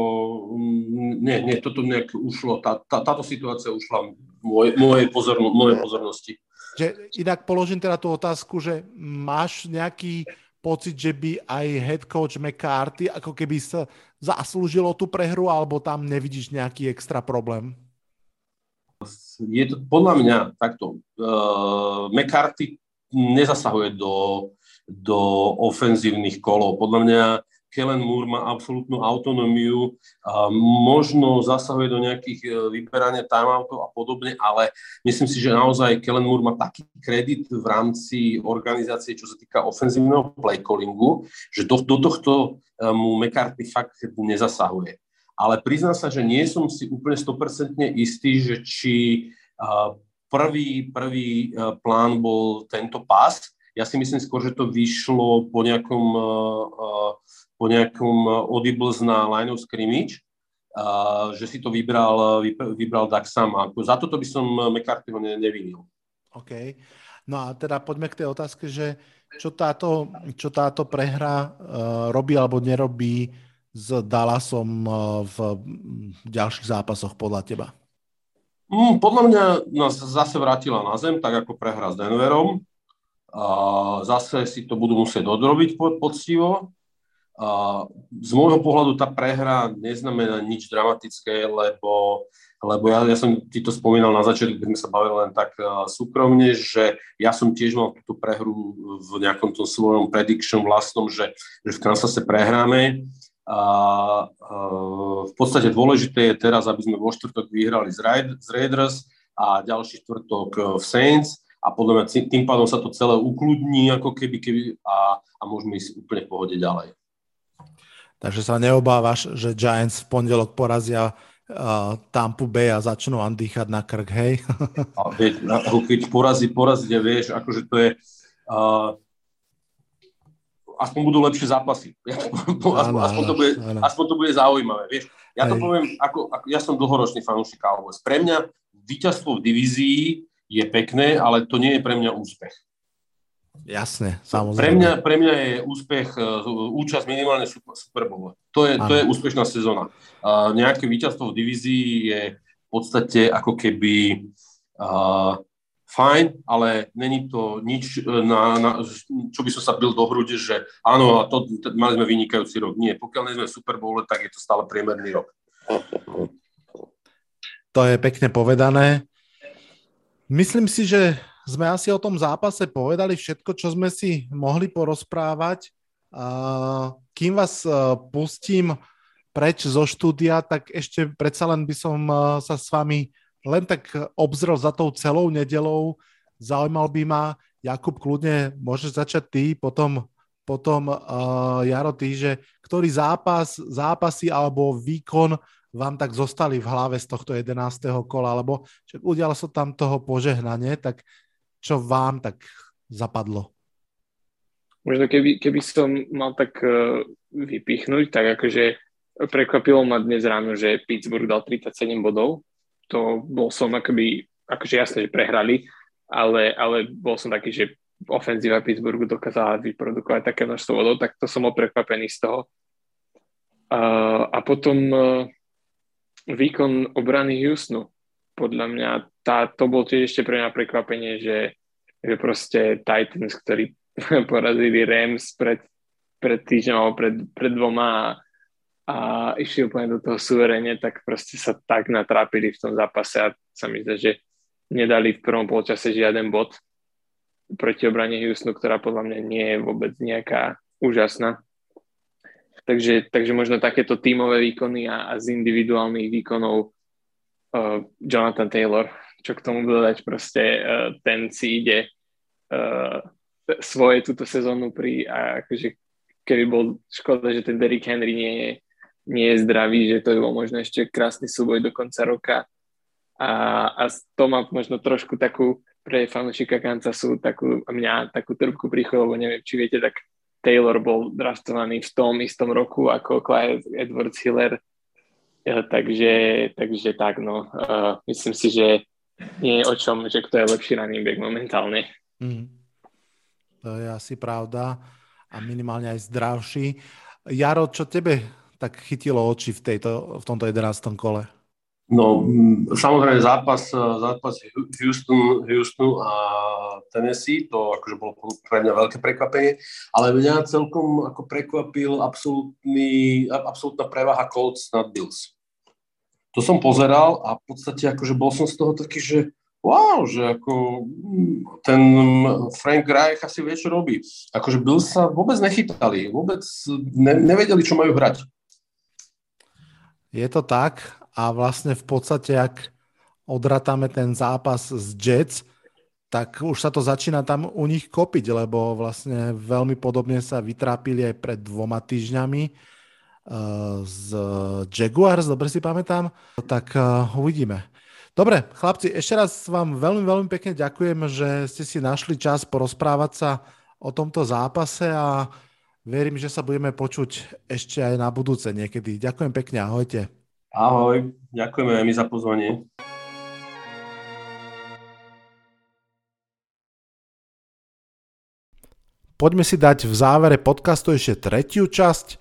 mm, nie, nie, toto nejak ušlo, tá, tá, táto situácia ušla mojej, mojej, pozorno, mojej pozornosti. Že inak položím teda tú otázku, že máš nejaký pocit, že by aj head coach McCarthy ako keby sa zaslúžilo tú prehru, alebo tam nevidíš nejaký extra problém? Je to podľa mňa takto. Uh, McCarthy nezasahuje do, do ofenzívnych kolov. Podľa mňa Kellen Moore má absolútnu autonómiu, možno zasahuje do nejakých e, vyberania timeoutov a podobne, ale myslím si, že naozaj Kellen Moore má taký kredit v rámci organizácie, čo sa týka ofenzívneho playcallingu, že do, do tohto e, mu McCarthy fakt nezasahuje. Ale priznám sa, že nie som si úplne 100% istý, že či e, prvý, prvý plán bol tento pás. Ja si myslím skôr, že to vyšlo po nejakom po nejakom eh, audibles na line of scrimmage, a, že si to vybral, vybral Dak sám. Ako za toto by som McCarthyho ne, nevinil. OK. No a teda poďme k tej otázke, že čo táto, čo táto prehra uh, robí alebo nerobí s Dallasom uh, v ďalších zápasoch podľa teba? Mm, podľa mňa nás zase vrátila na zem, tak ako prehra s Denverom. A zase si to budú musieť odrobiť poctivo z môjho pohľadu tá prehra neznamená nič dramatické, lebo, lebo ja, ja som ti to spomínal na začiatku, keď sme sa bavili len tak uh, súkromne, že ja som tiež mal túto prehru v nejakom tom svojom prediction vlastnom, že, že v Kansase prehráme. A uh, v podstate dôležité je teraz, aby sme vo štvrtok vyhrali z, Raid, z Raiders a ďalší štvrtok v Saints a podľa mňa tým pádom sa to celé ukludní ako keby, keby a, a môžeme ísť úplne v pohode ďalej. Takže sa neobávaš, že Giants v pondelok porazia uh, Tampa Bay a začnú dýchať na krk, hej? <laughs> a veď, keď porazí, porazí, vieš, akože to je... Uh, aspoň budú lepšie zápasy. <laughs> aspoň, aspoň, to bude, aspoň to bude zaujímavé, vieš. Ja to poviem, ako, ako, ja som dlhoročný fanúšik Cowboys. Pre mňa víťazstvo v divízii je pekné, ale to nie je pre mňa úspech. Jasne, samozrejme. Pre mňa, pre mňa je úspech uh, účasť minimálne Super, Bowl. To je, to je úspešná sezóna. Uh, nejaké víťazstvo v divízii je v podstate ako keby uh, fajn, ale není to nič, na, na, čo by som sa bil do hrude, že áno, a to, to mali sme vynikajúci rok. Nie, pokiaľ nie sme v Super Bowl, tak je to stále priemerný rok. To je pekne povedané. Myslím si, že sme asi o tom zápase povedali všetko, čo sme si mohli porozprávať. Kým vás e, pustím preč zo štúdia, tak ešte predsa len by som e, sa s vami len tak obzrel za tou celou nedelou. Zaujímal by ma, Jakub, kľudne môžeš začať ty, potom, potom uh, Jaro, ty, že ktorý zápas, zápasy alebo výkon vám tak zostali v hlave z tohto 11. kola, lebo udialo sa tam toho požehnanie, tak čo vám tak zapadlo? Možno keby, keby som mal tak uh, vypichnúť, tak akože prekvapilo ma dnes ráno, že Pittsburgh dal 37 bodov. To bol som akoby, akože jasné, že prehrali, ale, ale bol som taký, že ofenzíva Pittsburghu dokázala vyprodukovať také množstvo vodov, tak to som bol prekvapený z toho. Uh, a potom uh, výkon obrany Houstonu. Podľa mňa tá, to bol tiež ešte pre mňa prekvapenie, že, že proste Titans, ktorí <laughs> porazili Rams pred, pred týždňom alebo pred, pred dvoma a, a išli úplne do toho suverene, tak proste sa tak natrápili v tom zápase a sa mi zdá, že nedali v prvom polčase žiaden bod proti obrane Houstonu, ktorá podľa mňa nie je vôbec nejaká úžasná. Takže, takže možno takéto tímové výkony a, a z individuálnych výkonov uh, Jonathan Taylor, čo k tomu dodať, proste uh, ten si ide uh, svoje túto sezónu pri, a akože keby bol škoda, že ten Derrick Henry nie je, nie je zdravý, že to by bol možno ešte krásny súboj do konca roka. A, a to má možno trošku takú pre fanúšika Kansasu takú, mňa takú trpku príchodu, lebo neviem, či viete, tak Taylor bol draftovaný v tom istom roku ako Clyde Edwards Hiller. Ja, takže, takže tak, no. Uh, myslím si, že nie je o čom, že kto je lepší running back momentálne. Mm. To je asi pravda a minimálne aj zdravší. Jaro, čo tebe tak chytilo oči v, tejto, v tomto 11. kole? No, samozrejme zápas, zápas Houston, Houston a Tennessee, to akože bolo pre mňa veľké prekvapenie, ale mňa celkom ako prekvapil absolútny, absolútna prevaha Colts nad Bills. To som pozeral a v podstate akože bol som z toho taký, že wow, že ako ten Frank Reich asi vie, čo robí. Akože Bills sa vôbec nechytali, vôbec ne, nevedeli, čo majú hrať. Je to tak a vlastne v podstate, ak odratáme ten zápas z Jets, tak už sa to začína tam u nich kopiť, lebo vlastne veľmi podobne sa vytrápili aj pred dvoma týždňami uh, z Jaguars, dobre si pamätám, tak uh, uvidíme. Dobre, chlapci, ešte raz vám veľmi, veľmi pekne ďakujem, že ste si našli čas porozprávať sa o tomto zápase a verím, že sa budeme počuť ešte aj na budúce niekedy. Ďakujem pekne, ahojte. Ahoj, ďakujeme aj my za pozvanie. Poďme si dať v závere podcastu ešte tretiu časť.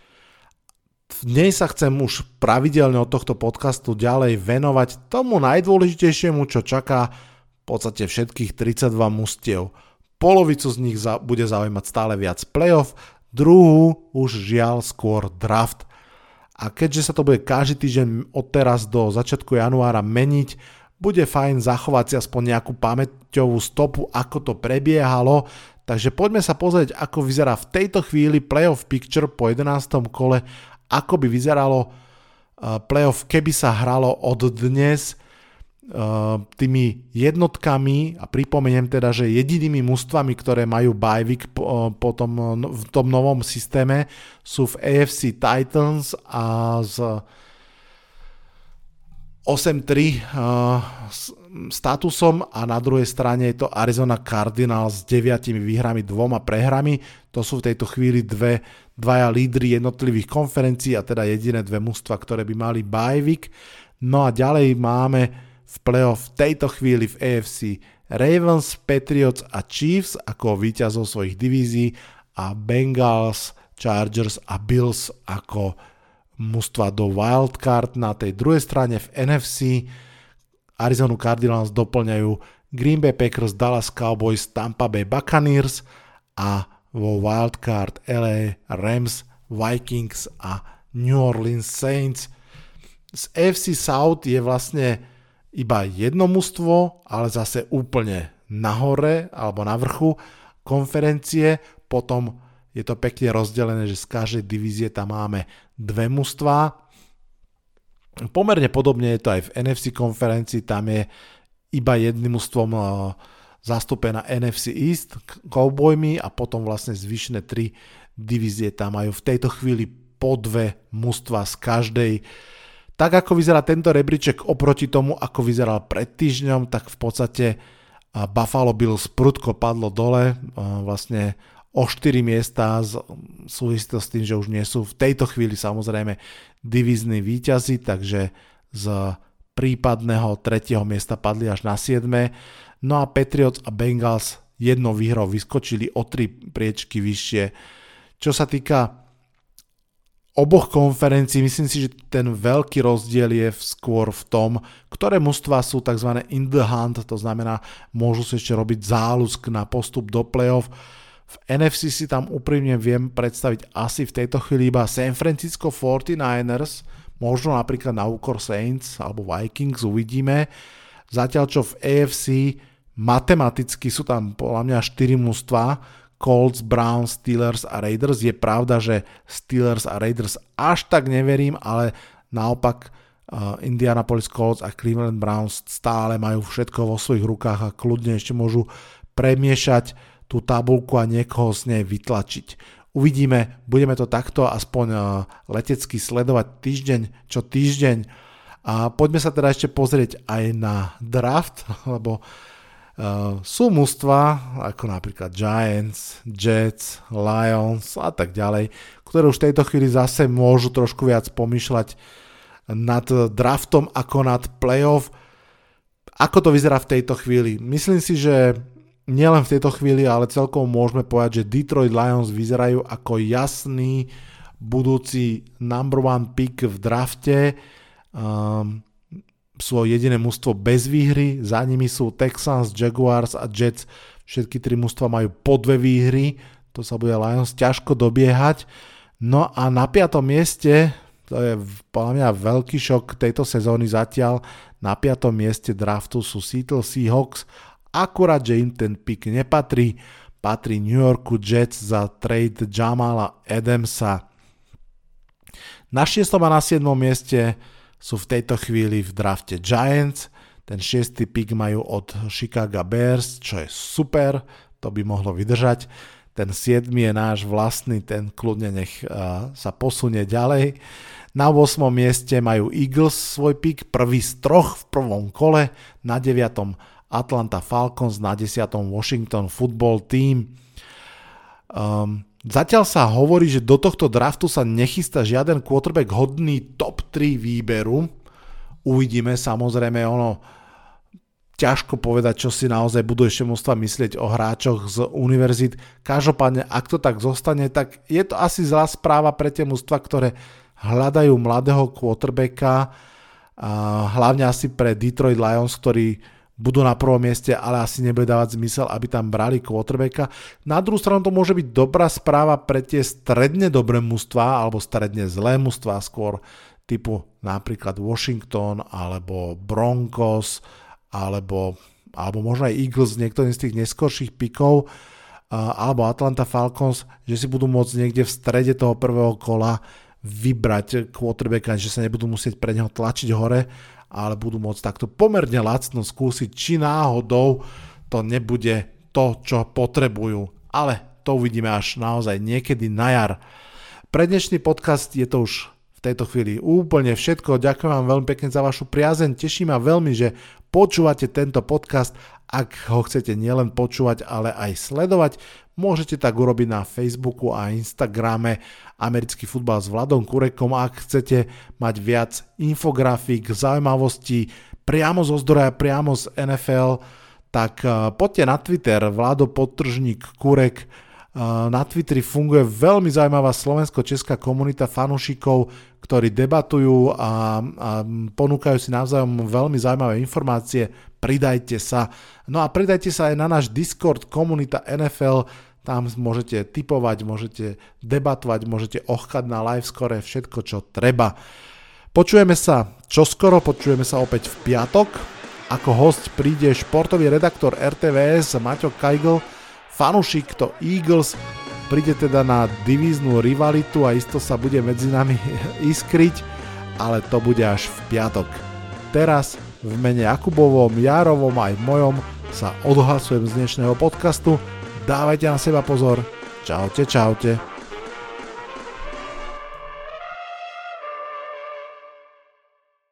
V nej sa chcem už pravidelne od tohto podcastu ďalej venovať tomu najdôležitejšiemu, čo čaká v podstate všetkých 32 mustiev. Polovicu z nich bude zaujímať stále viac playoff, druhú už žiaľ skôr draft. A keďže sa to bude každý týždeň od teraz do začiatku januára meniť, bude fajn zachovať si aspoň nejakú pamäťovú stopu, ako to prebiehalo. Takže poďme sa pozrieť, ako vyzerá v tejto chvíli playoff picture po 11. kole, ako by vyzeralo eh, playoff, keby sa hralo od dnes tými jednotkami a pripomeniem teda, že jedinými mužstvami, ktoré majú bajvik po, po tom, no, v tom novom systéme sú v AFC Titans a z 8-3 uh, eh, statusom a na druhej strane je to Arizona Cardinals s 9 výhrami, dvoma prehrami. To sú v tejto chvíli dve, dvaja lídry jednotlivých konferencií a teda jediné dve mužstva, ktoré by mali bajvik. No a ďalej máme v playoff v tejto chvíli v AFC Ravens, Patriots a Chiefs ako víťazov svojich divízií a Bengals, Chargers a Bills ako mužstva do wildcard. Na tej druhej strane v NFC Arizona Cardinals doplňajú Green Bay Packers, Dallas Cowboys, Tampa Bay Buccaneers a vo wildcard LA Rams, Vikings a New Orleans Saints. Z AFC South je vlastne iba jedno mužstvo, ale zase úplne nahore alebo na vrchu konferencie. Potom je to pekne rozdelené, že z každej divízie tam máme dve mužstva. Pomerne podobne je to aj v NFC konferencii, tam je iba jedným mužstvom eh, zastúpená NFC East, Cowboymi a potom vlastne zvyšné tri divízie tam majú v tejto chvíli po dve mužstva z každej tak ako vyzerá tento rebríček oproti tomu, ako vyzeral pred týždňom, tak v podstate Buffalo Bills prudko padlo dole, vlastne o 4 miesta súvisí to s tým, že už nie sú v tejto chvíli samozrejme divizní výťazí, takže z prípadného tretieho miesta padli až na 7. No a Patriots a Bengals jednou výhrou vyskočili o tri priečky vyššie. Čo sa týka oboch konferencií, myslím si, že ten veľký rozdiel je skôr v tom, ktoré mužstva sú tzv. in the hunt, to znamená, môžu si ešte robiť záľusk na postup do playoff. V NFC si tam úprimne viem predstaviť asi v tejto chvíli iba San Francisco 49ers, možno napríklad na úkor Saints alebo Vikings, uvidíme. Zatiaľ čo v AFC matematicky sú tam podľa mňa 4 mužstva, Colts, Browns, Steelers a Raiders. Je pravda, že Steelers a Raiders až tak neverím, ale naopak uh, Indianapolis Colts a Cleveland Browns stále majú všetko vo svojich rukách a kľudne ešte môžu premiešať tú tabulku a niekoho z nej vytlačiť. Uvidíme, budeme to takto aspoň uh, letecky sledovať týždeň čo týždeň. A poďme sa teda ešte pozrieť aj na draft, <laughs> lebo Uh, sú mužstva ako napríklad Giants, Jets, Lions a tak ďalej, ktoré už v tejto chvíli zase môžu trošku viac pomýšľať nad draftom ako nad playoff. Ako to vyzerá v tejto chvíli? Myslím si, že nielen v tejto chvíli, ale celkom môžeme povedať, že Detroit Lions vyzerajú ako jasný budúci number one pick v drafte. Um, sú jediné mužstvo bez výhry, za nimi sú Texans, Jaguars a Jets, všetky tri mužstva majú po dve výhry, to sa bude Lions ťažko dobiehať. No a na piatom mieste, to je podľa mňa veľký šok tejto sezóny zatiaľ, na piatom mieste draftu sú Seattle Seahawks, akurát, že im ten pick nepatrí, patrí New Yorku Jets za trade Jamala Adamsa. Na 6. a na 7. mieste sú v tejto chvíli v drafte Giants, ten šiestý pick majú od Chicago Bears, čo je super, to by mohlo vydržať. Ten siedmy je náš vlastný, ten kľudne nech uh, sa posunie ďalej. Na 8. mieste majú Eagles svoj pick, prvý z troch v prvom kole, na 9. Atlanta Falcons, na 10. Washington Football Team. Um, Zatiaľ sa hovorí, že do tohto draftu sa nechystá žiaden quarterback hodný top 3 výberu. Uvidíme samozrejme ono ťažko povedať, čo si naozaj budú ešte mústva myslieť o hráčoch z univerzít. Každopádne, ak to tak zostane, tak je to asi zlá správa pre tie mústva, ktoré hľadajú mladého quarterbacka, hlavne asi pre Detroit Lions, ktorí budú na prvom mieste, ale asi nebude dávať zmysel, aby tam brali quarterbacka. Na druhú stranu to môže byť dobrá správa pre tie stredne dobré mužstva alebo stredne zlé mužstva skôr typu napríklad Washington alebo Broncos alebo, alebo možno aj Eagles, niektorým z tých neskorších pikov alebo Atlanta Falcons, že si budú môcť niekde v strede toho prvého kola vybrať quarterbacka, že sa nebudú musieť pre neho tlačiť hore ale budú môcť takto pomerne lacno skúsiť, či náhodou to nebude to, čo potrebujú. Ale to uvidíme až naozaj niekedy na jar. Pre dnešný podcast je to už v tejto chvíli úplne všetko. Ďakujem vám veľmi pekne za vašu priazeň. Teší ma veľmi, že počúvate tento podcast. Ak ho chcete nielen počúvať, ale aj sledovať, môžete tak urobiť na Facebooku a Instagrame americký futbal s Vladom Kurekom. Ak chcete mať viac infografík, zaujímavostí priamo zo zdroja, priamo z NFL, tak eh, poďte na Twitter, Vlado Podtržník Kurek. Eh, na Twitteri funguje veľmi zaujímavá slovensko-česká komunita fanúšikov, ktorí debatujú a, a ponúkajú si navzájom veľmi zaujímavé informácie. Pridajte sa. No a pridajte sa aj na náš Discord komunita NFL, tam môžete typovať, môžete debatovať, môžete ochkať na live score všetko, čo treba. Počujeme sa čoskoro, počujeme sa opäť v piatok. Ako host príde športový redaktor RTVS Maťo Kajgl, fanušik to Eagles, príde teda na divíznu rivalitu a isto sa bude medzi nami <laughs> iskriť, ale to bude až v piatok. Teraz v mene Jakubovom, Jarovom aj mojom sa odhlasujem z dnešného podcastu Dávajte na seba pozor. Čaute, čaute.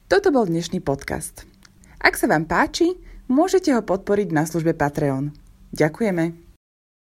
Toto bol dnešný podcast. Ak sa vám páči, môžete ho podporiť na službe Patreon. Ďakujeme.